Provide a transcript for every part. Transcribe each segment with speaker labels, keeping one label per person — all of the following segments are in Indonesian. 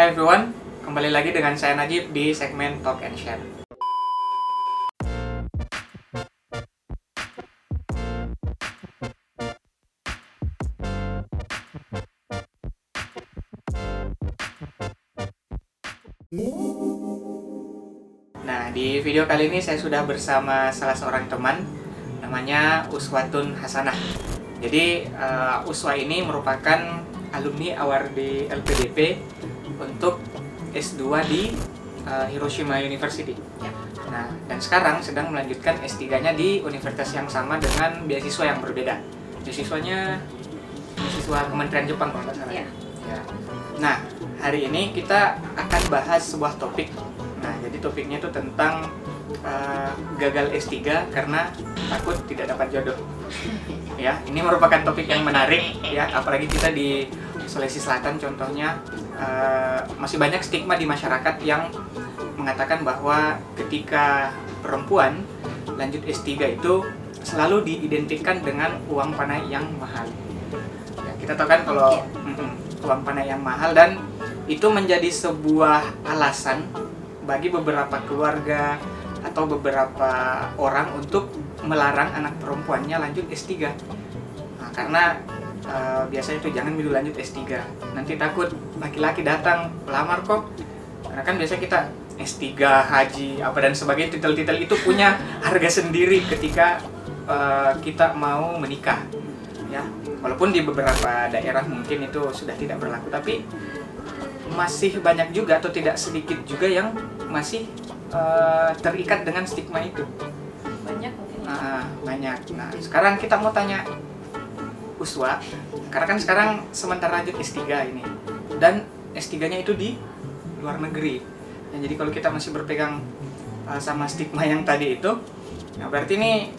Speaker 1: Hai everyone, kembali lagi dengan saya Najib di segmen Talk and Share. Nah, di video kali ini saya sudah bersama salah seorang teman namanya Uswatun Hasanah. Jadi uh, Uswa ini merupakan alumni award di LPDP untuk S2 di uh, Hiroshima University.
Speaker 2: Ya.
Speaker 1: Nah, dan sekarang sedang melanjutkan S3-nya di universitas yang sama dengan beasiswa yang berbeda. Beasiswanya beasiswa Kementerian Jepang kalau nggak salah.
Speaker 2: Ya.
Speaker 1: Ya. Nah, hari ini kita akan bahas sebuah topik. Nah, jadi topiknya itu tentang uh, gagal S3 karena takut tidak dapat jodoh. ya, ini merupakan topik yang menarik ya, apalagi kita di Sulawesi Selatan contohnya uh, masih banyak stigma di masyarakat yang mengatakan bahwa ketika perempuan lanjut S3 itu selalu diidentikan dengan uang panai yang mahal. Ya, kita tahu kan kalau mm-mm, uang panai yang mahal dan itu menjadi sebuah alasan bagi beberapa keluarga atau beberapa orang untuk melarang anak perempuannya lanjut S3. Nah, karena uh, biasanya itu jangan dulu lanjut S3. Nanti takut laki-laki datang lamar kok. Karena kan biasanya kita S3, haji, apa dan sebagainya titel-titel itu punya harga sendiri ketika uh, kita mau menikah. Ya, walaupun di beberapa daerah mungkin itu sudah tidak berlaku, tapi masih banyak juga atau tidak sedikit juga yang masih uh, terikat dengan stigma itu.
Speaker 2: banyak mungkin
Speaker 1: Nah, banyak. Nah, sekarang kita mau tanya Uswa, karena kan sekarang sementara lanjut S3 ini. Dan S3-nya itu di luar negeri. Ya, jadi kalau kita masih berpegang uh, sama stigma yang tadi itu, nah berarti ini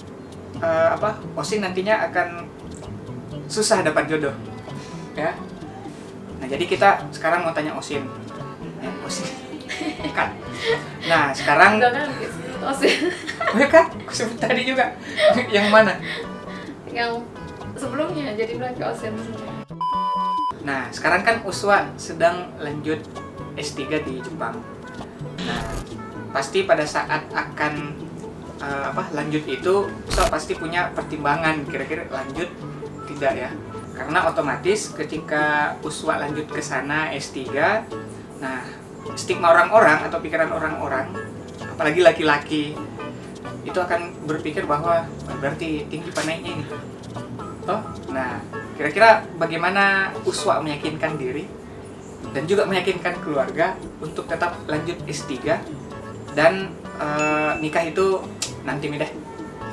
Speaker 1: uh, apa? OSIN nantinya akan susah dapat jodoh. Ya. Nah, jadi kita sekarang mau tanya OSIN. Ya, OSIN. Kan. Nah, sekarang
Speaker 2: osin
Speaker 1: Oh ya kan? Sebut tadi juga. yang mana?
Speaker 2: yang sebelumnya jadi bilang ke osin
Speaker 1: Nah, sekarang kan Uswa sedang lanjut S3 di Jepang. Nah, pasti pada saat akan eh, apa lanjut itu Uswa pasti punya pertimbangan kira-kira lanjut tidak ya. Karena otomatis ketika Uswa lanjut ke sana S3, nah stigma orang-orang atau pikiran orang-orang apalagi laki-laki itu akan berpikir bahwa "Wah, berarti tinggi panainya ini. Oh, nah kira-kira bagaimana Uswa meyakinkan diri dan juga meyakinkan keluarga untuk tetap lanjut S3 dan eh, nikah itu nanti deh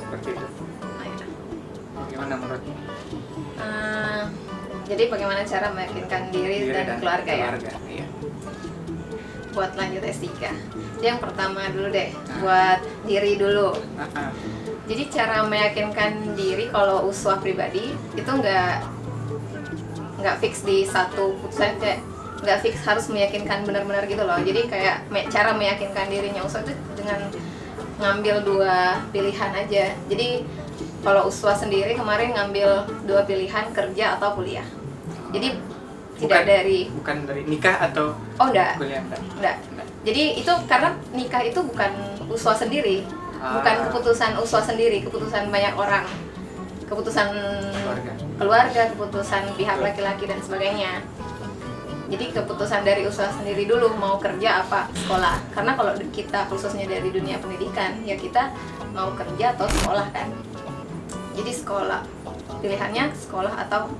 Speaker 1: seperti itu. Bagaimana menurutmu?
Speaker 2: Eh, jadi bagaimana cara meyakinkan diri,
Speaker 1: Diri
Speaker 2: dan, keluarga, ya
Speaker 1: keluarga, iya.
Speaker 2: buat lanjut S3 Jadi yang pertama dulu deh
Speaker 1: Nah.
Speaker 2: buat diri dulu
Speaker 1: ah.
Speaker 2: Jadi cara meyakinkan diri kalau uswa pribadi itu nggak nggak fix di satu putusan kayak nggak fix harus meyakinkan benar-benar gitu loh. Jadi kayak me- cara meyakinkan dirinya uswa itu dengan ngambil dua pilihan aja. Jadi kalau uswa sendiri kemarin ngambil dua pilihan kerja atau kuliah. Jadi tidak
Speaker 1: Bukan-
Speaker 2: dari
Speaker 1: bukan dari nikah atau
Speaker 2: oh enggak
Speaker 1: kuliah enggak?
Speaker 2: enggak
Speaker 1: Enggak.
Speaker 2: jadi itu karena nikah itu bukan uswa sendiri bukan keputusan uswa sendiri keputusan banyak orang. Keputusan
Speaker 1: Keluarga.
Speaker 2: keluarga keputusan pihak laki-laki dan sebagainya. Jadi keputusan dari usaha sendiri dulu mau kerja apa sekolah. Karena kalau kita khususnya dari dunia pendidikan ya kita mau kerja atau sekolah kan. Jadi sekolah pilihannya sekolah atau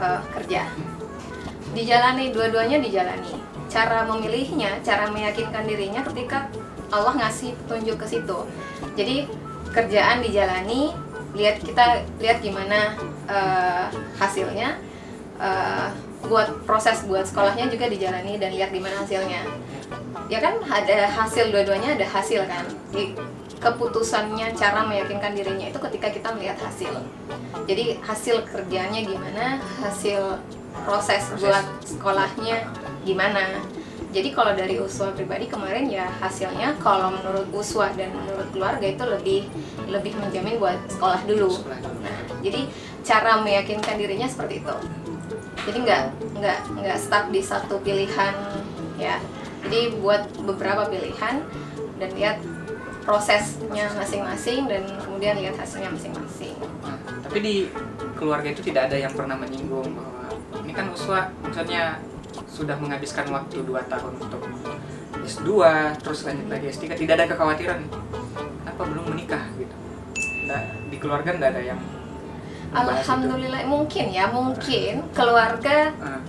Speaker 2: eh, kerja. Dijalani dua-duanya dijalani. Cara memilihnya cara meyakinkan dirinya ketika Allah ngasih petunjuk ke situ. Jadi kerjaan dijalani lihat kita lihat gimana eh, hasilnya eh, buat proses buat sekolahnya juga dijalani dan lihat gimana hasilnya. Ya kan ada hasil dua-duanya ada hasil kan? Jadi, keputusannya cara meyakinkan dirinya itu ketika kita melihat hasil. Jadi hasil kerjanya gimana hasil proses,
Speaker 1: Proses.
Speaker 2: buat sekolahnya gimana jadi kalau dari uswa pribadi kemarin ya hasilnya kalau menurut uswa dan menurut keluarga itu lebih lebih menjamin buat sekolah dulu. Nah jadi cara meyakinkan dirinya seperti itu. Jadi nggak nggak nggak stuck di satu pilihan ya. Jadi buat beberapa pilihan dan lihat prosesnya masing-masing dan kemudian lihat hasilnya masing-masing.
Speaker 1: Tapi di keluarga itu tidak ada yang pernah menyinggung bahwa ini kan Uswa misalnya sudah menghabiskan waktu 2 tahun untuk S2 terus lanjut lagi S3 tidak ada kekhawatiran. Kenapa belum menikah gitu. Nggak, di keluarga tidak ada yang membahas itu.
Speaker 2: alhamdulillah mungkin ya mungkin keluarga
Speaker 1: Ah,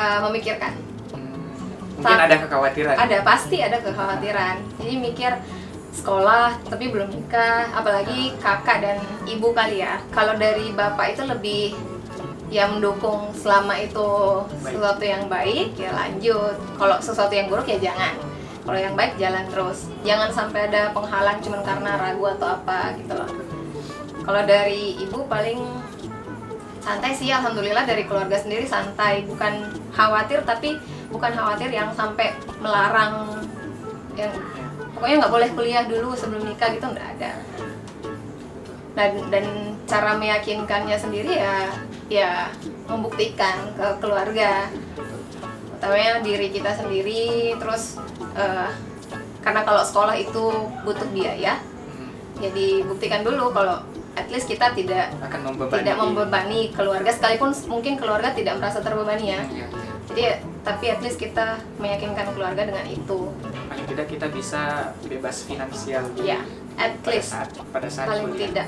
Speaker 2: uh, memikirkan.
Speaker 1: Hmm, mungkin ada kekhawatiran.
Speaker 2: ada pasti ada kekhawatiran. Jadi mikir sekolah tapi belum nikah. Apalagi kakak dan ibu kali ya. Kalau dari bapak itu lebih ya mendukung selama itu sesuatu yang baik ya lanjut. Kalau sesuatu yang buruk ya jangan. Kalau yang baik jalan terus. Jangan sampai ada penghalang cuman karena ragu atau apa gitu loh. Kalau dari ibu paling santai sih alhamdulillah dari keluarga sendiri santai. Bukan khawatir tapi bukan khawatir yang sampai melarang yang pokoknya nggak boleh kuliah dulu sebelum nikah gitu nggak ada. Dan dan cara meyakinkannya sendiri ya ya membuktikan ke keluarga utamanya diri kita sendiri terus eh, karena kalau sekolah itu butuh biaya
Speaker 1: Hmm,
Speaker 2: jadi buktikan dulu kalau at least kita tidak
Speaker 1: akan membebani
Speaker 2: tidak membebani keluarga sekalipun mungkin keluarga tidak merasa terbebani ya
Speaker 1: Iya, iya.
Speaker 2: jadi tapi at least kita meyakinkan keluarga dengan itu
Speaker 1: paling tidak kita bisa bebas finansial
Speaker 2: ya at
Speaker 1: pada
Speaker 2: least
Speaker 1: saat pada saat
Speaker 2: Paling
Speaker 1: kuliah.
Speaker 2: tidak.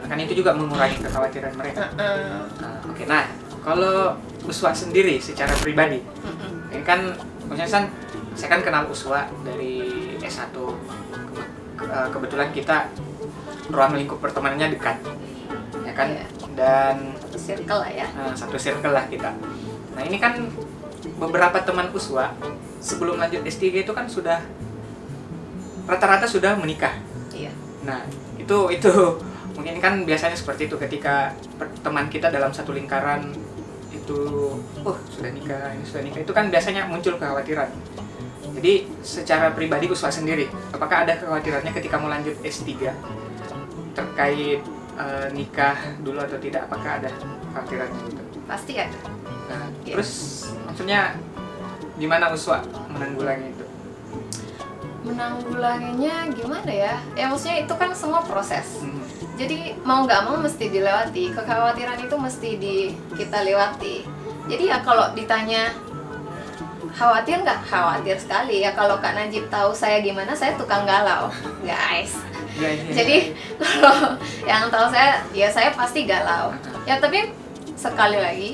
Speaker 1: Akan itu juga mengurangi kekhawatiran mereka. Nah, Oke, nah kalau Uswa sendiri secara pribadi,
Speaker 2: Mm-mm.
Speaker 1: ini kan maksudnya kan saya kan kenal Uswa dari S1. Ke- eh, Kebetulan kita ruang lingkup pertemanannya dekat, ya kan?
Speaker 2: Iya.
Speaker 1: Dan
Speaker 2: circle lah ya
Speaker 1: eh, satu circle lah kita. Nah ini kan beberapa teman Uswa sebelum lanjut S3 itu kan sudah rata-rata sudah menikah.
Speaker 2: iya
Speaker 1: Nah, itu itu mungkin kan biasanya seperti itu ketika teman kita dalam satu lingkaran itu oh sudah nikah, ini sudah nikah itu kan biasanya muncul kekhawatiran. Jadi secara pribadi Uswa sendiri, apakah ada kekhawatirannya ketika mau lanjut S3 terkait eh, nikah dulu atau tidak? Apakah ada kekhawatirannya gitu?
Speaker 2: pasti ada
Speaker 1: Nah,
Speaker 2: Iya.
Speaker 1: terus maksudnya gimana Uswa menanggulangi itu?
Speaker 2: menanggulanginya gimana ya ya maksudnya itu kan semua proses
Speaker 1: Hmm.
Speaker 2: Jadi mau nggak mau mesti dilewati. Kekhawatiran itu mesti di kita lewati. Jadi ya kalau ditanya khawatir nggak? Khawatir sekali. Ya kalau kak Najib tahu saya gimana saya tukang galau. Guys.
Speaker 1: Ya, ya,
Speaker 2: jadi kalau yang tahu saya ya saya pasti galau. Ya tapi sekali lagi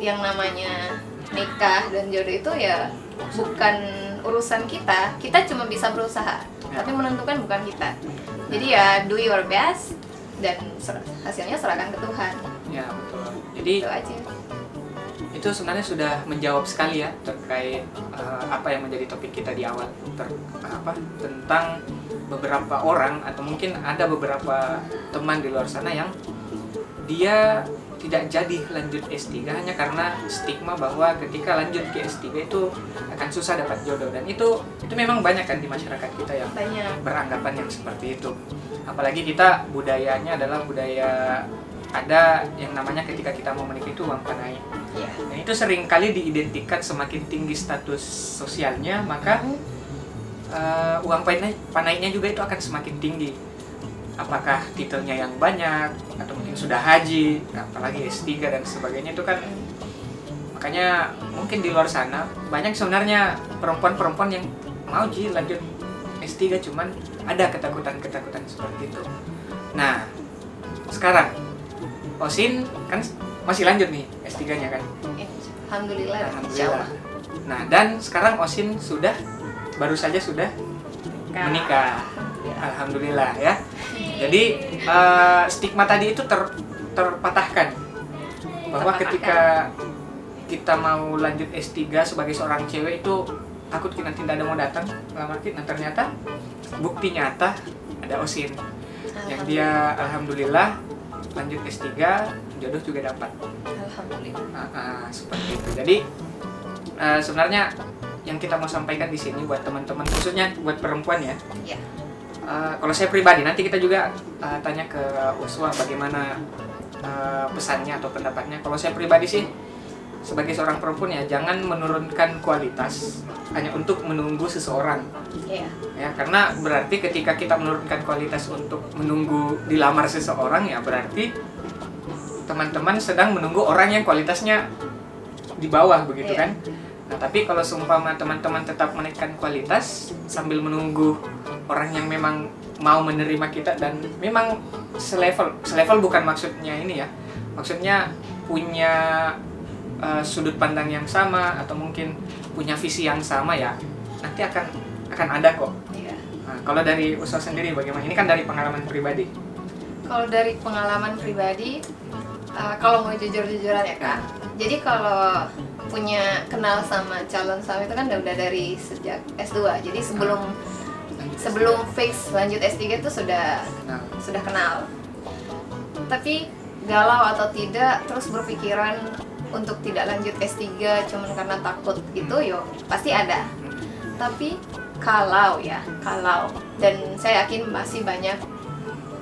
Speaker 2: yang namanya nikah dan jodoh itu ya bukan urusan kita. Kita cuma bisa berusaha tapi menentukan bukan kita. Jadi ya do your best dan ser- hasilnya serahkan ke Tuhan
Speaker 1: ya betul. Jadi
Speaker 2: itu aja
Speaker 1: itu sebenarnya sudah menjawab sekali ya terkait eh, apa yang menjadi topik kita di awal ter- apa tentang beberapa orang atau mungkin ada beberapa teman di luar sana yang dia tidak jadi lanjut S3 hanya karena stigma bahwa ketika lanjut ke S3 itu akan susah dapat jodoh dan itu itu memang banyak kan di masyarakat kita yang
Speaker 2: banyak
Speaker 1: beranggapan yang seperti itu. Apalagi kita budayanya adalah budaya ada yang namanya ketika kita mau menikah itu uang panai.
Speaker 2: ya
Speaker 1: Dan itu sering kali diidentikan semakin tinggi status sosialnya, maka eh, uang panai panainya juga itu akan semakin tinggi. Apakah titelnya yang banyak atau sudah haji, apalagi S3 dan sebagainya itu kan makanya mungkin di luar sana banyak sebenarnya perempuan-perempuan yang mau ji lanjut S3 cuman ada ketakutan-ketakutan seperti itu. Nah, sekarang Osin kan masih lanjut nih S3-nya kan.
Speaker 2: alhamdulillah insya
Speaker 1: Alhamdulillah.
Speaker 2: Allah.
Speaker 1: Nah, dan sekarang Osin sudah baru saja sudah menikah. Alhamdulillah ya. Jadi eh, stigma tadi itu ter- terpatahkan bahwa
Speaker 2: Terpatahkan.
Speaker 1: ketika kita mau lanjut S3 sebagai seorang cewek itu takut kita tidak ada mau datang lamar kita. Nah, ternyata bukti nyata ada Osin yang dia alhamdulillah lanjut S3 jodoh juga dapat.
Speaker 2: alhamdulillah
Speaker 1: Ah, ah, seperti itu. Jadi eh, sebenarnya yang kita mau sampaikan di sini buat teman-teman khususnya buat perempuan ya.
Speaker 2: ya
Speaker 1: Eh, kalau saya pribadi nanti kita juga eh, tanya ke Uswa bagaimana eh, pesannya atau pendapatnya. Kalau saya pribadi sih sebagai seorang perempuan ya jangan menurunkan kualitas hanya untuk menunggu seseorang
Speaker 2: Iya.
Speaker 1: ya karena berarti ketika kita menurunkan kualitas untuk menunggu dilamar seseorang ya berarti teman-teman sedang menunggu orang yang kualitasnya di bawah begitu
Speaker 2: Iya.
Speaker 1: kan nah tapi kalau seumpama teman-teman tetap menaikkan kualitas sambil menunggu orang yang memang mau menerima kita dan memang selevel selevel bukan maksudnya ini ya maksudnya punya uh, sudut pandang yang sama atau mungkin punya visi yang sama ya nanti akan akan ada kok
Speaker 2: Iya.
Speaker 1: Nah, kalau dari usaha sendiri bagaimana? Ini kan dari pengalaman pribadi.
Speaker 2: Kalau dari pengalaman pribadi, uh, kalau mau jujur-jujuran ya kak, jadi kalau punya kenal sama calon suami itu kan udah udah dari sejak S2. Jadi sebelum sebelum fix lanjut S3 itu sudah
Speaker 1: Nah,
Speaker 2: sudah kenal. Tapi galau atau tidak terus berpikiran untuk tidak lanjut S3 cuman karena takut itu yo pasti ada.
Speaker 1: hmm,
Speaker 2: Tapi kalau ya, kalau dan saya yakin masih banyak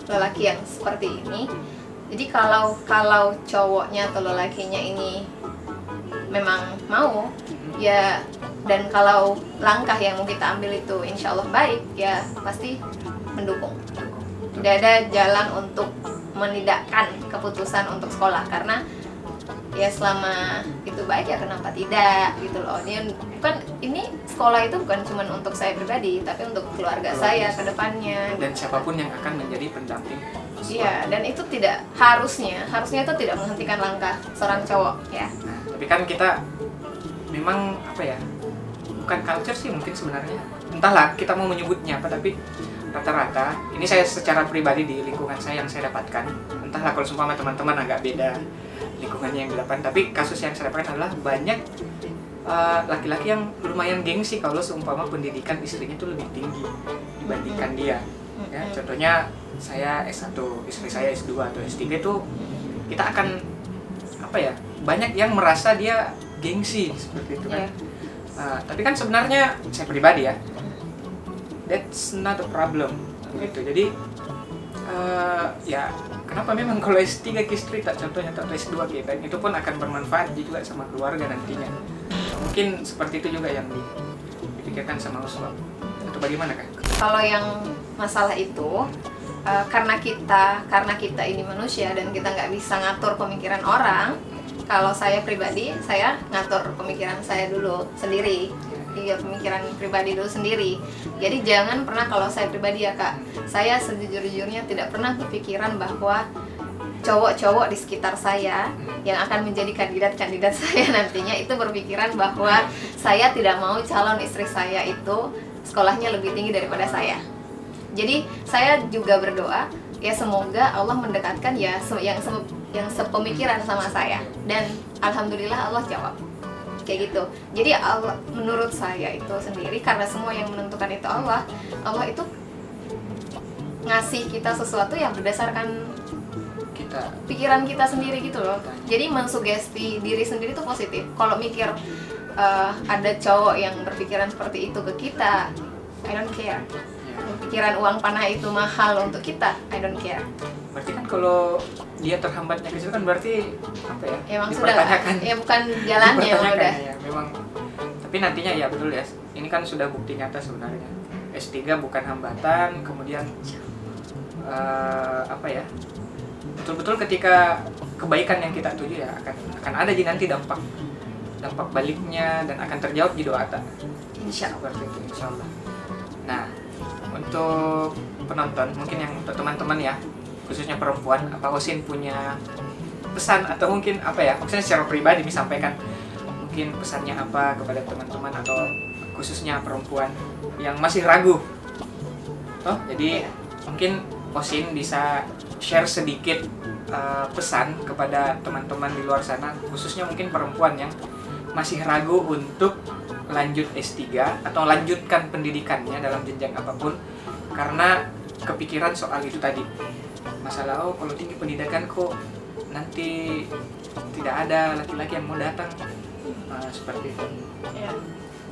Speaker 2: lelaki yang seperti ini. Jadi kalau kalau cowoknya atau lelakinya ini memang mau ya dan kalau langkah yang mau kita ambil itu insya Allah baik ya pasti mendukung. Tidak ada jalan untuk menidakkan keputusan untuk sekolah karena ya selama itu baik ya kenapa tidak gitu loh ini bukan ini sekolah itu bukan cuma untuk saya pribadi tapi untuk keluarga saya ke depannya
Speaker 1: dan siapa pun yang akan menjadi pendamping.
Speaker 2: iya dan itu tidak harusnya harusnya itu tidak menghentikan langkah seorang cowok ya
Speaker 1: Nah, tapi kan kita memang apa ya? Bukan culture sih mungkin sebenarnya. Entahlah kita mau menyebutnya apa tapi rata-rata ini saya secara pribadi di lingkungan saya yang saya dapatkan entahlah kalau sumpah teman-teman agak beda lingkungannya yang dilakukan tapi kasus yang saya dapatkan adalah banyak uh, laki-laki yang lumayan gengsi kalau seumpama pendidikan istrinya itu lebih tinggi dibandingkan dia ya contohnya saya S1 istri saya S2 atau S3 itu kita akan apa ya banyak yang merasa dia gengsi seperti itu kan
Speaker 2: Iya.
Speaker 1: Uh, tapi kan sebenarnya saya pribadi ya that's not a problem. Gitu. Jadi uh, ya kenapa memang kalau S3 ke istri tak contohnya tak S2 kita itu pun akan bermanfaat juga sama keluarga nantinya. Mungkin seperti itu juga yang di- dipikirkan sama Uswab atau bagaimana kan
Speaker 2: kalau yang masalah itu uh, karena kita karena kita ini manusia dan kita nggak bisa ngatur pemikiran orang kalau saya pribadi saya ngatur pemikiran saya dulu sendiri iya pemikiran pribadi dulu sendiri jadi jangan pernah kalau saya pribadi ya kak saya sejujur-jujurnya tidak pernah berpikiran bahwa cowok-cowok di sekitar saya yang akan menjadi kandidat-kandidat saya nantinya itu berpikiran bahwa saya tidak mau calon istri saya itu sekolahnya lebih tinggi daripada saya. Jadi saya juga berdoa ya semoga Allah mendekatkan ya yang yang sepemikiran sama saya. Dan alhamdulillah Allah jawab. Kayak gitu. Jadi Allah menurut saya itu sendiri karena semua yang menentukan itu Allah, Allah itu ngasih kita sesuatu yang berdasarkan
Speaker 1: kita.
Speaker 2: pikiran kita sendiri gitu loh. Jadi mensugesti diri sendiri tuh positif. Kalau mikir eh, ada cowok yang berpikiran seperti itu ke kita I don't care.
Speaker 1: Ya,
Speaker 2: pikiran uang panah itu mahal untuk kita I don't care.
Speaker 1: Berarti kan kalau dia terhambatnya ke situ kan berarti apa ya
Speaker 2: emang sudah lah
Speaker 1: dipertanyakan.
Speaker 2: ya bukan jalannya
Speaker 1: Dipertanyakan
Speaker 2: udah.
Speaker 1: ya, memang. Tapi nantinya ya betul ya ini kan sudah bukti nyata sebenarnya. S3 bukan hambatan kemudian eh, apa ya betul-betul ketika kebaikan yang kita tuju ya akan akan ada di nanti dampak dampak baliknya dan akan terjawab di doa tak
Speaker 2: insya Allah.
Speaker 1: Seperti itu insya Allah. Nah untuk penonton mungkin yang untuk teman-teman ya khususnya perempuan apa Osin punya pesan atau mungkin apa ya maksudnya secara pribadi disampaikan mungkin pesannya apa kepada teman-teman atau khususnya perempuan yang masih ragu? Oh jadi mungkin Osin bisa share sedikit uh, pesan kepada teman-teman di luar sana khususnya mungkin perempuan yang masih ragu untuk lanjut S3 atau lanjutkan pendidikannya dalam jenjang apa pun karena kepikiran soal itu tadi masalah oh kalau tinggi pendidikan kok nanti tidak ada laki-laki yang mau datang Nah, seperti itu
Speaker 2: Ya.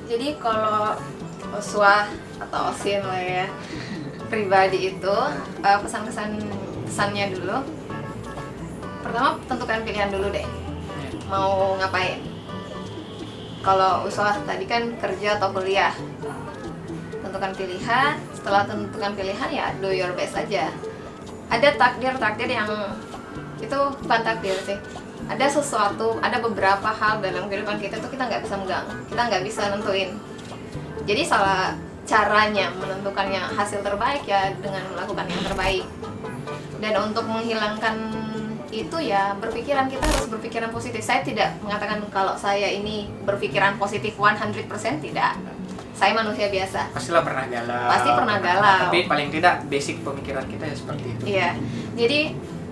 Speaker 2: Jadi kalau Uswah atau Osin lah ya pribadi itu eh, pesan-pesan pesannya dulu. Pertama tentukan pilihan dulu deh. Mau ngapain? kalau usaha tadi kan kerja atau kuliah tentukan pilihan setelah tentukan pilihan ya do your best aja ada takdir takdir yang itu bukan takdir sih. Ada sesuatu ada beberapa hal dalam kehidupan kita tuh kita nggak bisa megang kita nggak bisa nentuin. Jadi salah caranya menentukannya hasil terbaik ya dengan melakukan yang terbaik. Dan untuk menghilangkan itu ya berpikiran kita harus berpikiran positif. Saya tidak mengatakan kalau saya ini berpikiran positif 100% tidak saya manusia biasa
Speaker 1: pastilah pernah galau
Speaker 2: Pasti pernah galau.
Speaker 1: tapi paling tidak basic pemikiran kita ya seperti itu
Speaker 2: Iya, jadi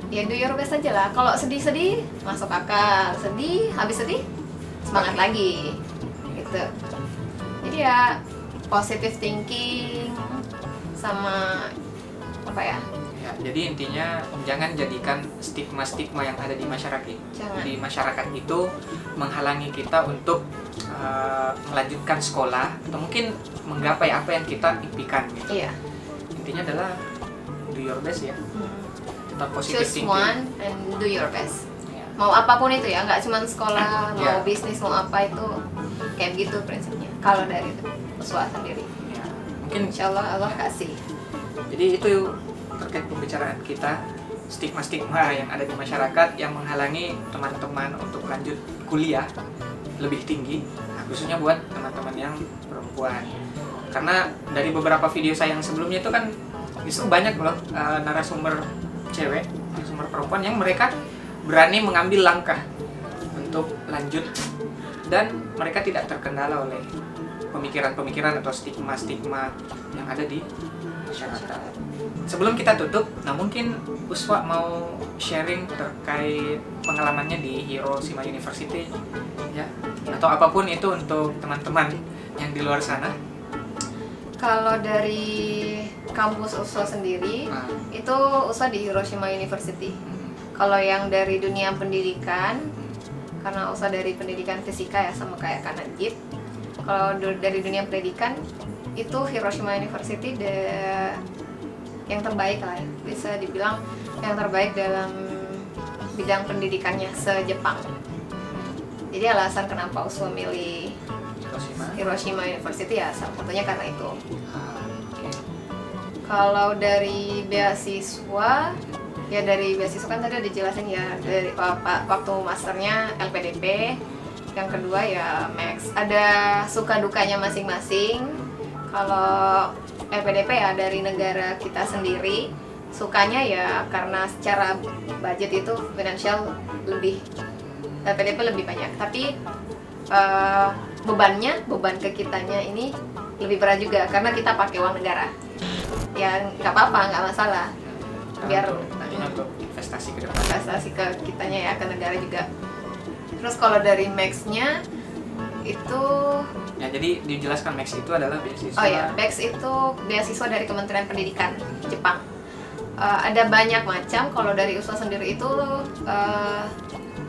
Speaker 2: ya do your best aja lah. Kalau sedih-sedih masuk akal, sedih habis sedih semangat lagi, gitu. Jadi ya positive thinking sama apa ya?
Speaker 1: Ya, jadi intinya jangan jadikan stigma-stigma yang ada di masyarakat.
Speaker 2: Jangan.
Speaker 1: Di masyarakat itu menghalangi kita untuk uh, melanjutkan sekolah atau mungkin menggapai apa yang kita impikan gitu.
Speaker 2: Iya.
Speaker 1: Intinya adalah do your best ya.
Speaker 2: Hmm.
Speaker 1: Tetap positive
Speaker 2: Choose
Speaker 1: thinking.
Speaker 2: one and do your best.
Speaker 1: Ya.
Speaker 2: Mau apa pun itu ya, nggak cuma sekolah, mau
Speaker 1: Iya.
Speaker 2: bisnis, mau apa itu kayak gitu prinsipnya. Kalau dari usaha sendiri,
Speaker 1: Ya. Mungkin
Speaker 2: insya Allah Allah kasih.
Speaker 1: jadi itu terkait pembicaraan kita stigma-stigma yang ada di masyarakat yang menghalangi teman-teman untuk lanjut kuliah lebih tinggi khususnya buat teman-teman yang perempuan karena dari beberapa video saya yang sebelumnya itu kan justru banyak loh eh, narasumber cewek narasumber perempuan yang mereka berani mengambil langkah untuk lanjut dan mereka tidak terkendala oleh pemikiran-pemikiran atau stigma-stigma yang ada di masyarakat. Sebelum kita tutup, nah mungkin Uswa mau sharing terkait pengalamannya di Hiroshima University ya atau apa pun itu untuk teman-teman yang di luar sana.
Speaker 2: Kalau dari kampus USO sendiri,
Speaker 1: Nah,
Speaker 2: itu USO di Hiroshima University.
Speaker 1: hmm,
Speaker 2: Kalau yang dari dunia pendidikan, karena USO dari pendidikan fisika ya sama kayak Kanajit. Kalau dari dunia pendidikan, itu Hiroshima University de- yang terbaik lah. Bisa dibilang yang terbaik dalam bidang pendidikannya se-Jepang. Jadi alasan kenapa USO milih
Speaker 1: Hiroshima.
Speaker 2: Hiroshima University ya salah satunya karena itu.
Speaker 1: Ah.
Speaker 2: Kalau dari beasiswa, ya dari beasiswa kan tadi udah dijelasin ya dari waktu masternya LPDP, yang kedua ya Max. Ada suka dukanya masing-masing. Kalau LPDP ya dari negara kita sendiri, sukanya ya karena secara budget itu finansial lebih LPDP lebih banyak. Tapi eh, bebannya, beban ke kitanya ini lebih berat juga karena kita pakai uang negara ya nggak apa-apa nggak masalah biar
Speaker 1: Untuk- investasi ke depan.
Speaker 2: investasi ke kitanya ya ke negara juga terus kalau dari Max-nya itu
Speaker 1: Ya jadi dijelaskan Max itu adalah beasiswa.
Speaker 2: oh ya Max itu beasiswa dari Kementerian Pendidikan Jepang. Eh, ada banyak macam. Kalau dari USO sendiri itu eh,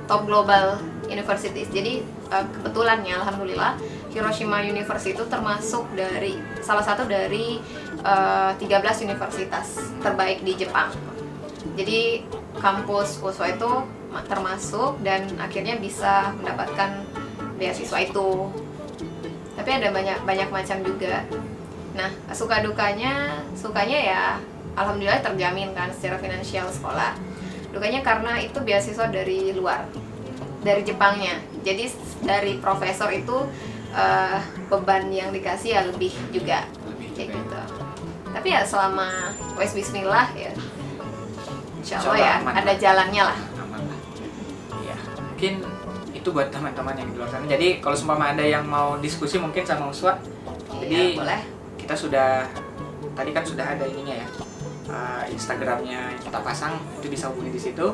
Speaker 2: top global universities. Jadi eh, kebetulannya alhamdulillah Hiroshima University itu termasuk dari salah satu dari eh, 13 universitas terbaik di Jepang. Jadi kampus USO itu ma- termasuk dan akhirnya bisa mendapatkan beasiswa itu tapi ada banyak banyak macam juga nah suka dukanya sukanya ya alhamdulillah terjamin kan secara finansial sekolah dukanya karena itu beasiswa dari luar dari Jepangnya jadi dari profesor itu eh, beban yang dikasih ya lebih juga kayak
Speaker 1: juga.
Speaker 2: gitu tapi ya selama wes Bismillah ya Insya Allah ya
Speaker 1: aman
Speaker 2: ada
Speaker 1: lah.
Speaker 2: jalannya lah
Speaker 1: aman lah. Iya. Mungkin itu buat teman-teman yang di luar sana. Jadi kalau seumpama ada yang mau diskusi mungkin sama Uswa, Jadi-
Speaker 2: Iya, boleh
Speaker 1: kita sudah tadi kan sudah ada ininya ya. eh, Instagramnya yang kita pasang itu bisa hubungi di situ.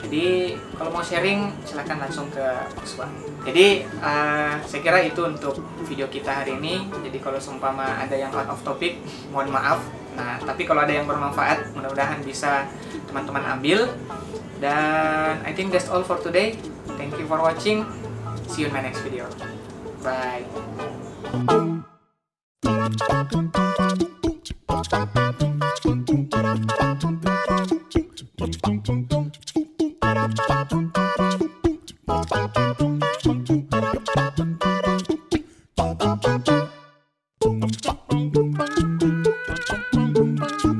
Speaker 1: Jadi kalau mau sharing silahkan langsung ke Uswa. Jadi eh, saya kira itu untuk video kita hari ini. Jadi kalau seumpama ada yang out of topic, mohon maaf. Nah, tapi kalau ada yang bermanfaat, mudah-mudahan bisa teman-teman ambil. Dan I think that's all for today. Thank you for watching. See you in my next video. Bye.